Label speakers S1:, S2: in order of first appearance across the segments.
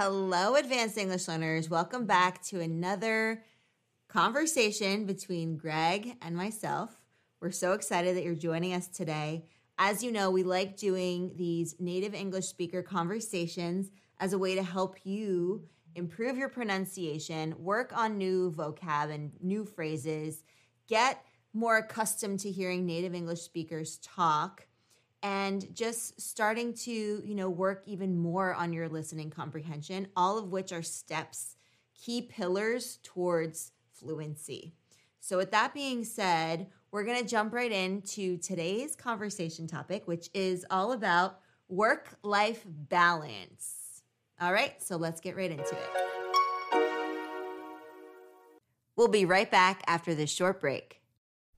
S1: Hello, advanced English learners. Welcome back to another conversation between Greg and myself. We're so excited that you're joining us today. As you know, we like doing these native English speaker conversations as a way to help you improve your pronunciation, work on new vocab and new phrases, get more accustomed to hearing native English speakers talk and just starting to, you know, work even more on your listening comprehension, all of which are steps, key pillars towards fluency. So with that being said, we're going to jump right into today's conversation topic, which is all about work-life balance. All right, so let's get right into it. We'll be right back after this short break.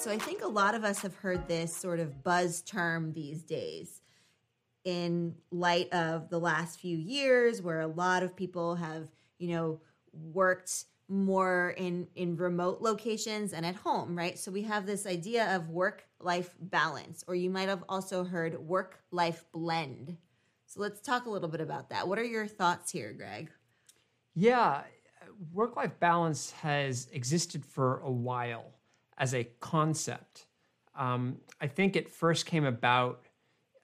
S1: So I think a lot of us have heard this sort of buzz term these days in light of the last few years where a lot of people have, you know, worked more in in remote locations and at home, right? So we have this idea of work life balance or you might have also heard work life blend. So let's talk a little bit about that. What are your thoughts here, Greg?
S2: Yeah, work life balance has existed for a while as a concept. Um, I think it first came about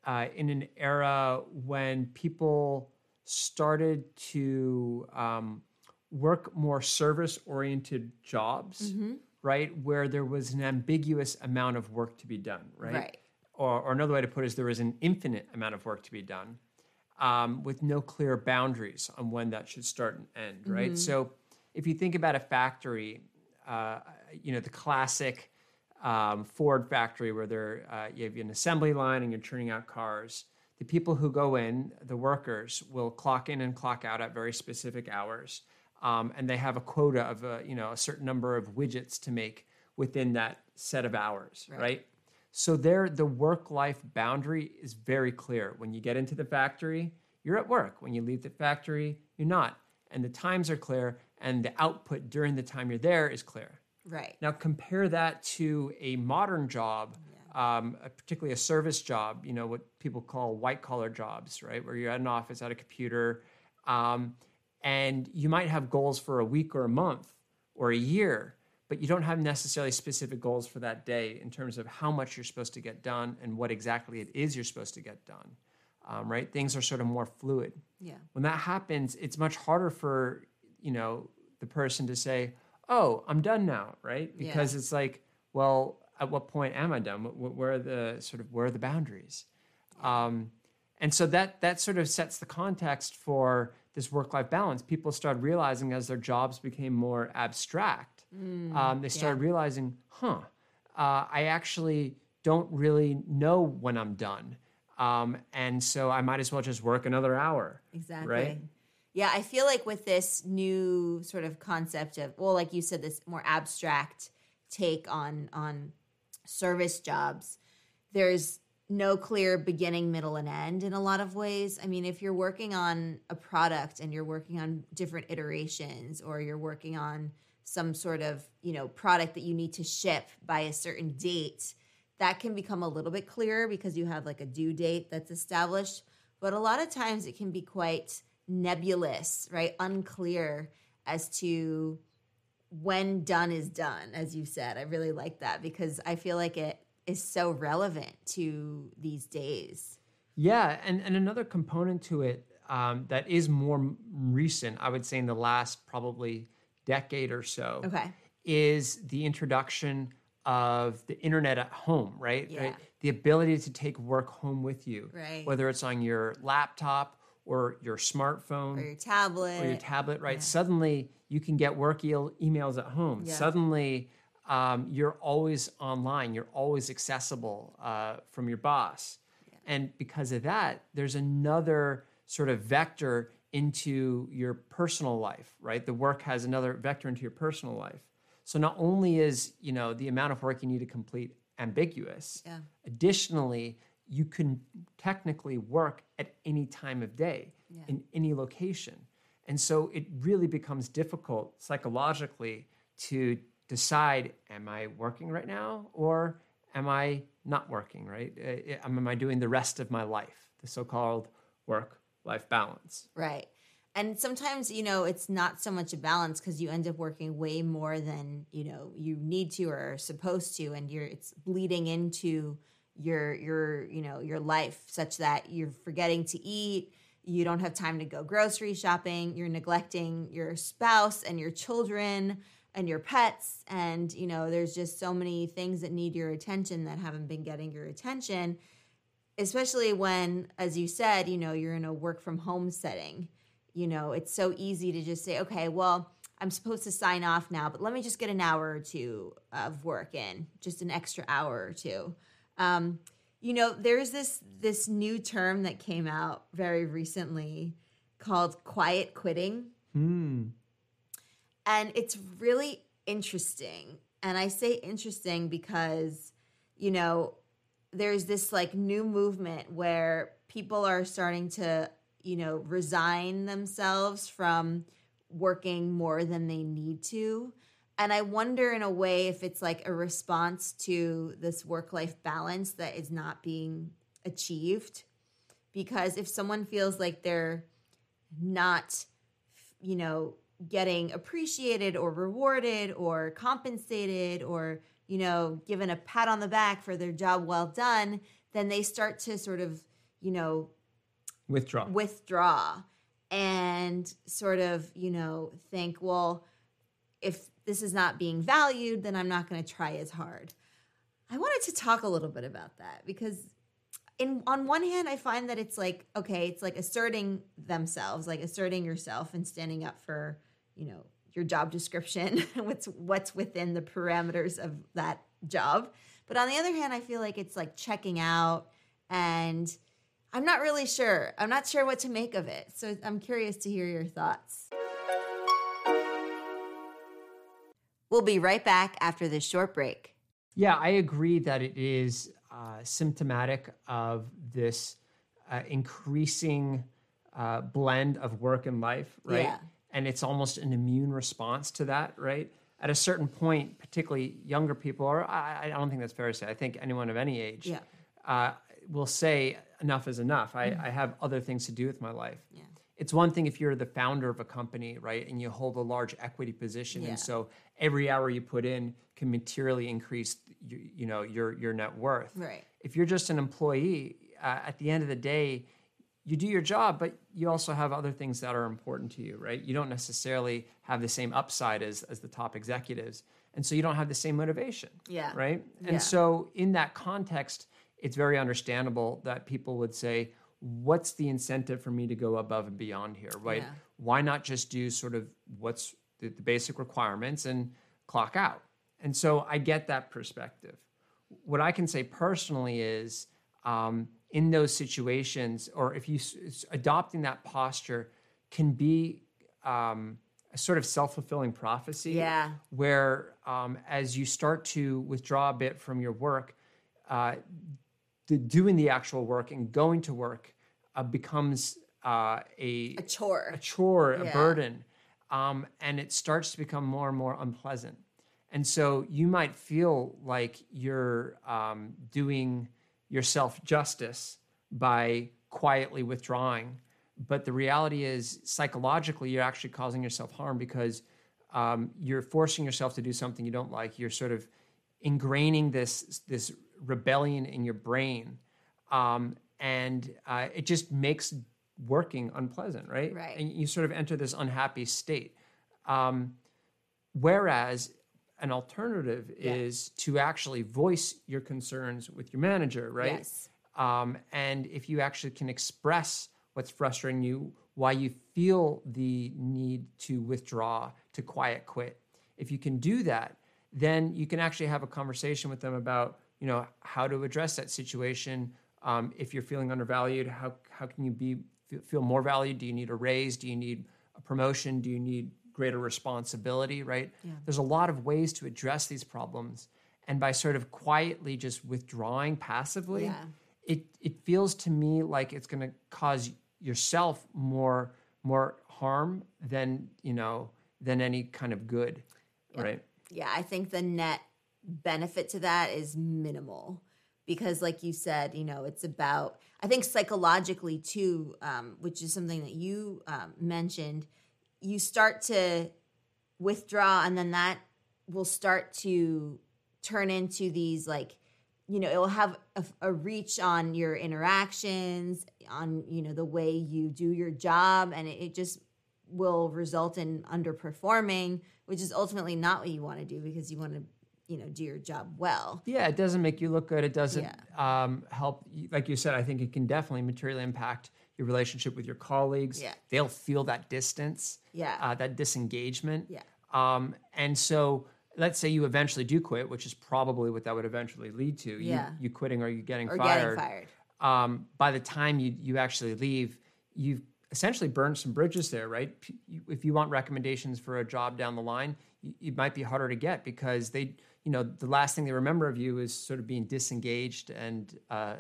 S2: uh, in an era when people started to um, work more service oriented jobs, right? Where there was an ambiguous amount of work to be done, right?
S1: Right.
S2: Or, or another way to put it is there was an infinite amount of work to be done um, with no clear boundaries on when that should start and end, right? So if you think about a factory, uh, you know, the classic um, Ford factory where there uh, you have an assembly line and you're turning out cars. The people who go in, the workers, will clock in and clock out at very specific hours, um, and they have a quota of a you know a certain number of widgets to make within that set of hours, right? So there, the work-life boundary is very clear. When you get into the factory, you're at work. When you leave the factory, you're not, and the times are clear, and the output during the time you're there is clear.
S1: Right.
S2: Now compare that to a modern job, um, a- particularly a service job. You know what people call white collar jobs, right? Where you're at an office at a computer, um, and you might have goals for a week or a month or a year, but you don't have necessarily specific goals for that day in terms of how much you're supposed to get done and what exactly it is you're supposed to get done. Um, right? Things are sort of more fluid
S1: Yeah.
S2: when that happens, it's much harder for you know the person to say, "Oh, I'm done now," right? Because
S1: Yeah.
S2: it's like, well, at what point am I done? Wh- wh- Where are the sort of where are the boundaries? Um, and so that that sort of sets the context for this work-life balance. People started realizing as their jobs became more abstract, um, they started realizing, huh, uh, I actually don't really know when I'm done. Um, and so I might as well just work another hour.
S1: Exactly.
S2: Right?
S1: Yeah, I feel like with this new sort of concept of well, like you said, this more abstract take on on service jobs, there's no clear beginning, middle, and end in a lot of ways. I mean, if you're working on a product and you're working on different iterations, or you're working on some sort of you know product that you need to ship by a certain date, that can become a little bit clearer because you have like a due date that's established. But a lot of times it can be quite nebulous, right? Unclear as to when done is done, as you said. I really like that because I feel like it is so relevant to these days.
S2: Yeah, and, and another component to it um, that is more recent, I would say in the last probably decade or so,
S1: Okay.
S2: is the introduction of the internet at home, right?
S1: Yeah.
S2: right? The ability to take work home with you,
S1: Right.
S2: whether it's on your laptop or your smartphone
S1: Or your tablet.
S2: or your tablet, right? Suddenly you can get work e- emails at home.
S1: Yeah.
S2: Suddenly um, you're always online, you're always accessible uh, from your boss. And because of that, there's another sort of vector into your personal life, right? The work has another vector into your personal life. So not only is, you know, the amount of work you need to complete ambiguous,
S1: Yeah.
S2: additionally, you can technically work at any time of day in any location. And so it really becomes difficult psychologically to decide am I working right now or am I not working, right? Uh, Am I doing the rest of my life, the so called work life balance?
S1: Right. And sometimes, you know, it's not so much a balance because you end up working way more than, you know, you need to or are supposed to and you're it's bleeding into your your, you know, your life such that you're forgetting to eat, you don't have time to go grocery shopping, you're neglecting your spouse and your children and your pets. And, you know, there's just so many things that need your attention that haven't been getting your attention especially when as you said you know you're in a work from home setting. You know it's so easy to just say okay well i'm supposed to sign off now but let me just get an hour or two of work in just an extra hour or two um, you know there's this this new term that came out very recently called quiet quitting
S2: Hmm.
S1: and it's really interesting. And I say interesting because, you know, there's this like new movement where people are starting to, you know, resign themselves from working more than they need to. And I wonder, in a way, if it's like a response to this work life balance that is not being achieved. Because if someone feels like they're not, you know, getting appreciated or rewarded or compensated or, you know, given a pat on the back for their job well done, then they start to sort of, you know,
S2: Withdraw.
S1: withdraw and sort of, you know, think, well, if this is not being valued, then I'm not going to try as hard. I wanted to talk a little bit about that because in on one hand I find that it's like okay, it's like asserting themselves, like asserting yourself and standing up for, you know, your job description, what's what's within the parameters of that job. But on the other hand, I feel like it's like checking out and I'm not really sure. I'm not sure what to make of it. So I'm curious to hear your thoughts. We'll be right back after this short break.
S2: Yeah, I agree that it is uh, symptomatic of this uh, increasing uh, blend of work and life, right?
S1: Yeah.
S2: And it's almost an immune response to that, right? At a certain point, particularly younger people, or I, I don't think that's fair to say. I think anyone of any age
S1: Yeah.
S2: uh, will say enough is enough. I, I have other things to do with my life.
S1: Yeah.
S2: It's one thing if you're the founder of a company, right, and you hold a large equity position,
S1: Yeah.
S2: and so every hour you put in can materially increase, you, you know, your your net worth.
S1: Right.
S2: If you're just an employee, uh, at the end of the day, you do your job, but you also have other things that are important to you, right? You don't necessarily have the same upside as as the top executives, and so you don't have the same motivation.
S1: Yeah.
S2: Right. And
S1: Yeah.
S2: so in that context, it's very understandable that people would say, "What's the incentive for me to go above and beyond here? Right?
S1: Yeah.
S2: Why not just do sort of what's the, the basic requirements and clock out?" And so I get that perspective. What I can say personally is, um, in those situations, or if you adopting that posture can be um, a sort of self fulfilling prophecy
S1: Yeah.
S2: where um, as you start to withdraw a bit from your work, uh, the, doing the actual work and going to work uh, becomes uh, a,
S1: A chore.
S2: a chore, a burden, um, and it starts to become more and more unpleasant. And so you might feel like you're um, doing yourself justice by quietly withdrawing, but the reality is psychologically you're actually causing yourself harm because um, you're forcing yourself to do something you don't like. You're sort of ingraining this this rebellion in your brain, um, and uh, it just makes working unpleasant, right?
S1: Right.
S2: And you sort of enter this unhappy state. Um, whereas an alternative is to actually voice your concerns with your manager, right?
S1: Yes.
S2: Um, and if you actually can express what's frustrating you, why you feel the need to withdraw, to quiet quit, if you can do that, then you can actually have a conversation with them about, you know, how to address that situation. Um, if you're feeling undervalued, how how can you be feel more valued? Do you need a raise? Do you need a promotion? Do you need greater responsibility? Right? Yeah. There's a lot of ways to address these problems, and by sort of quietly just withdrawing passively,
S1: Yeah.
S2: it it feels to me like it's going to cause yourself more more harm than you know than any kind of good, right?
S1: Yeah, I think the net benefit to that is minimal because, like you said, you know, it's about, I think psychologically too, um, which is something that you um, mentioned, you start to withdraw and then that will start to turn into these like, you know, it will have a, a reach on your interactions, on, you know, the way you do your job, and it, it just will result in underperforming, which is ultimately not what you want to do because you want to, you know, do your job well.
S2: Yeah, it doesn't make you look good. It doesn't um, help. Like you said, I think it can definitely materially impact your relationship with your colleagues.
S1: Yeah.
S2: They'll feel that distance,
S1: Yeah.
S2: uh, that disengagement.
S1: Yeah.
S2: Um, and so let's say you eventually do quit, which is probably what that would eventually lead to. You,
S1: Yeah.
S2: you quitting or you getting
S1: Or
S2: fired.
S1: getting fired.
S2: Um, by the time you, you actually leave, you've essentially burned some bridges there, right? If you want recommendations for a job down the line, it might be harder to get because they, you know, the last thing they remember of you is sort of being disengaged and uh,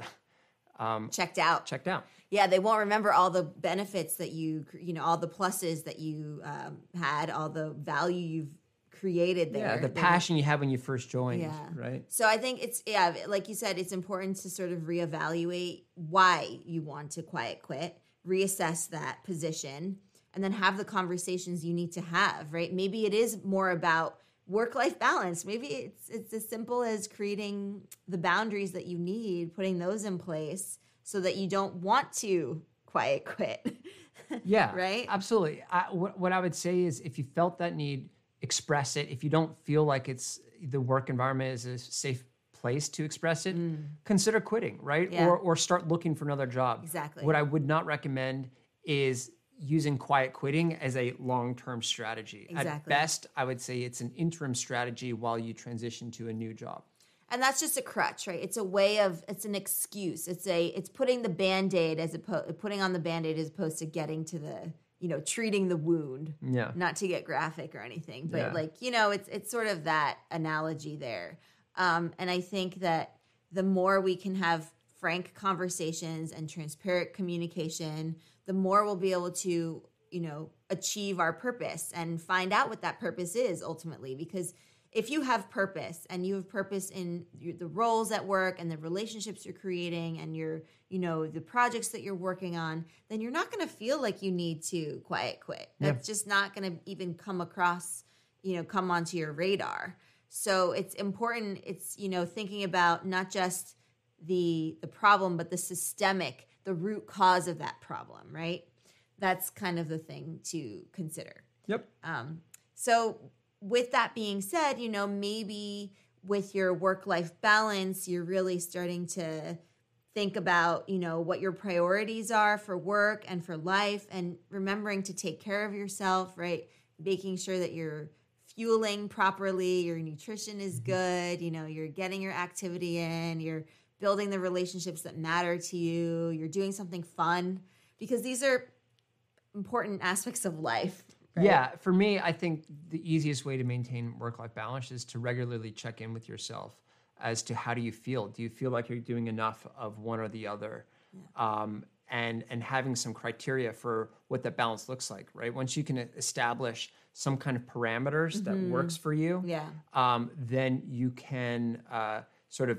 S1: Checked out.
S2: checked out.
S1: Yeah, they won't remember all the benefits that you, you know, all the pluses that you um, had, all the value you've created there.
S2: Yeah, the passion you had when you first joined,
S1: Yeah.
S2: right?
S1: So I think it's yeah, like you said, it's important to sort of reevaluate why you want to quiet quit, reassess that position, and then have the conversations you need to have, right? Maybe it is more about work-life balance. Maybe it's it's as simple as creating the boundaries that you need, putting those in place so that you don't want to quiet quit.
S2: Yeah,
S1: Right?
S2: Absolutely. I, what, what I would say is, if you felt that need, express it. If you don't feel like it's the work environment is a safe place to express it, consider quitting, right?
S1: Mm. Yeah.
S2: Or or start looking for another job.
S1: Exactly.
S2: What I would not recommend is using quiet quitting as a long-term strategy.
S1: Exactly.
S2: At best, I would say it's an interim strategy while you transition to a new job.
S1: and that's just a crutch right it's a way of it's an excuse it's a it's putting the band-aid as opposed putting on the band-aid as opposed to getting to the you know treating the wound
S2: Yeah.
S1: not to get graphic or anything but
S2: Yeah.
S1: like you know it's it's sort of that analogy there um, and i think that the more we can have frank conversations and transparent communication the more we'll be able to you know achieve our purpose and find out what that purpose is ultimately. Because if you have purpose and you have purpose in the roles at work and the relationships you're creating and your you know the projects that you're working on then you're not going to feel like you need to quiet quit. That's just not going to even come across you know come onto your radar. So it's important it's you know thinking about not just the the problem but the systemic the root cause of that problem right that's kind of the thing to consider
S2: Yep.
S1: um, so, with that being said, you know, maybe with your work life balance, you're really starting to think about, you know, what your priorities are for work and for life and remembering to take care of yourself, right? Making sure that you're fueling properly, your nutrition is good, you know, you're getting your activity in, you're building the relationships that matter to you, you're doing something fun because these are important aspects of life. right?
S2: Yeah, for me, I think the easiest way to maintain work life balance is to regularly check in with yourself as to how do you feel? Do you feel like you're doing enough of one or the other? Um, and and having some criteria for what that balance looks like, right? Once you can establish some kind of parameters that works for you,
S1: Yeah.
S2: um, then you can uh, sort of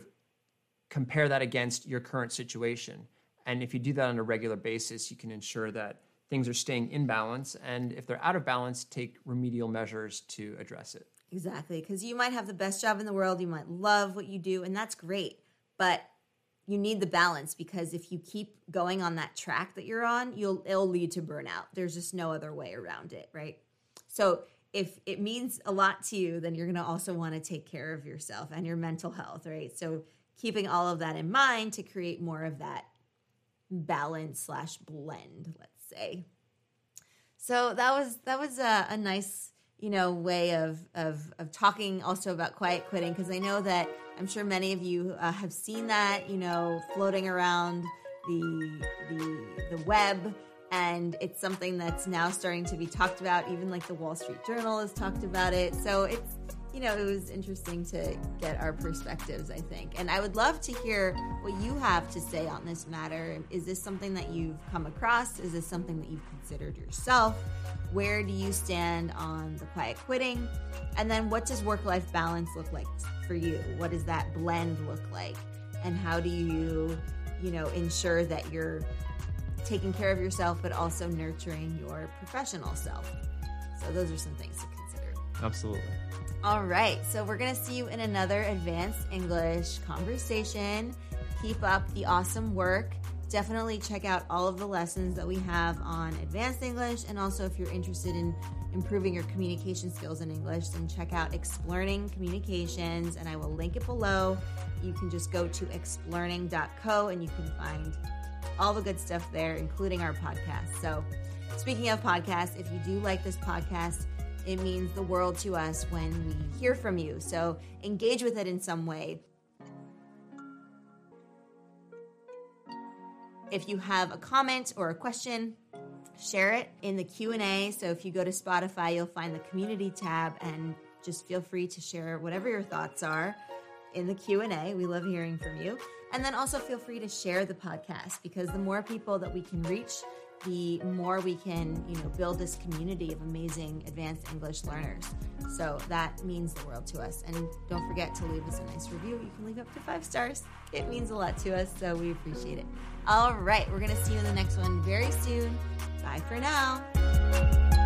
S2: compare that against your current situation. And if you do that on a regular basis, you can ensure that things are staying in balance. And if they're out of balance, take remedial measures to address it.
S1: Exactly. Because you might have the best job in the world, you might love what you do, and that's great. but you need the balance because if you keep going on that track that you're on, you'll it'll lead to burnout. There's just no other way around it, right? So if it means a lot to you, then you're going to also want to take care of yourself and your mental health, right? So keeping all of that in mind to create more of that balance slash blend, let's say. So that was that was a, a nice you know way of of of talking also about quiet quitting because I know that I'm sure many of you uh, have seen that you know floating around the the the web. And it's something that's now starting to be talked about. Even like the Wall Street Journal has talked about it. So it's you know, it was interesting to get our perspectives, I think. And I would love to hear what you have to say on this matter. Is this something that you've come across? Is this something that you've considered yourself? Where do you stand on the quiet quitting? And then what does work life balance look like for you? What does that blend look like? And how do you, you know, ensure that you're taking care of yourself, but also nurturing your professional self? So those are some things to consider.
S2: Absolutely.
S1: All right, so we're going to see you in another advanced English conversation. Keep up the awesome work. Definitely check out all of the lessons that we have on advanced English. And also, if you're interested in improving your communication skills in English, then check out Explearning Communications, and I will link it below. You can just go to explearning.co and you can find all the good stuff there, including our podcast. So, speaking of podcasts, if you do like this podcast, it means the world to us when we hear from you. So engage with it in some way. If you have a comment or a question, share it in the Q&A. So if you go to Spotify, you'll find the community tab and just feel free to share whatever your thoughts are in the Q&A. We love hearing from you. And then also feel free to share the podcast because the more people that we can reach, the more we can, you know, build this community of amazing advanced English learners. So that means the world to us. And don't forget to leave us a nice review. You can leave up to five stars. It means a lot to us, so we appreciate it. All right, we're to see you in the next one very soon. Bye for now.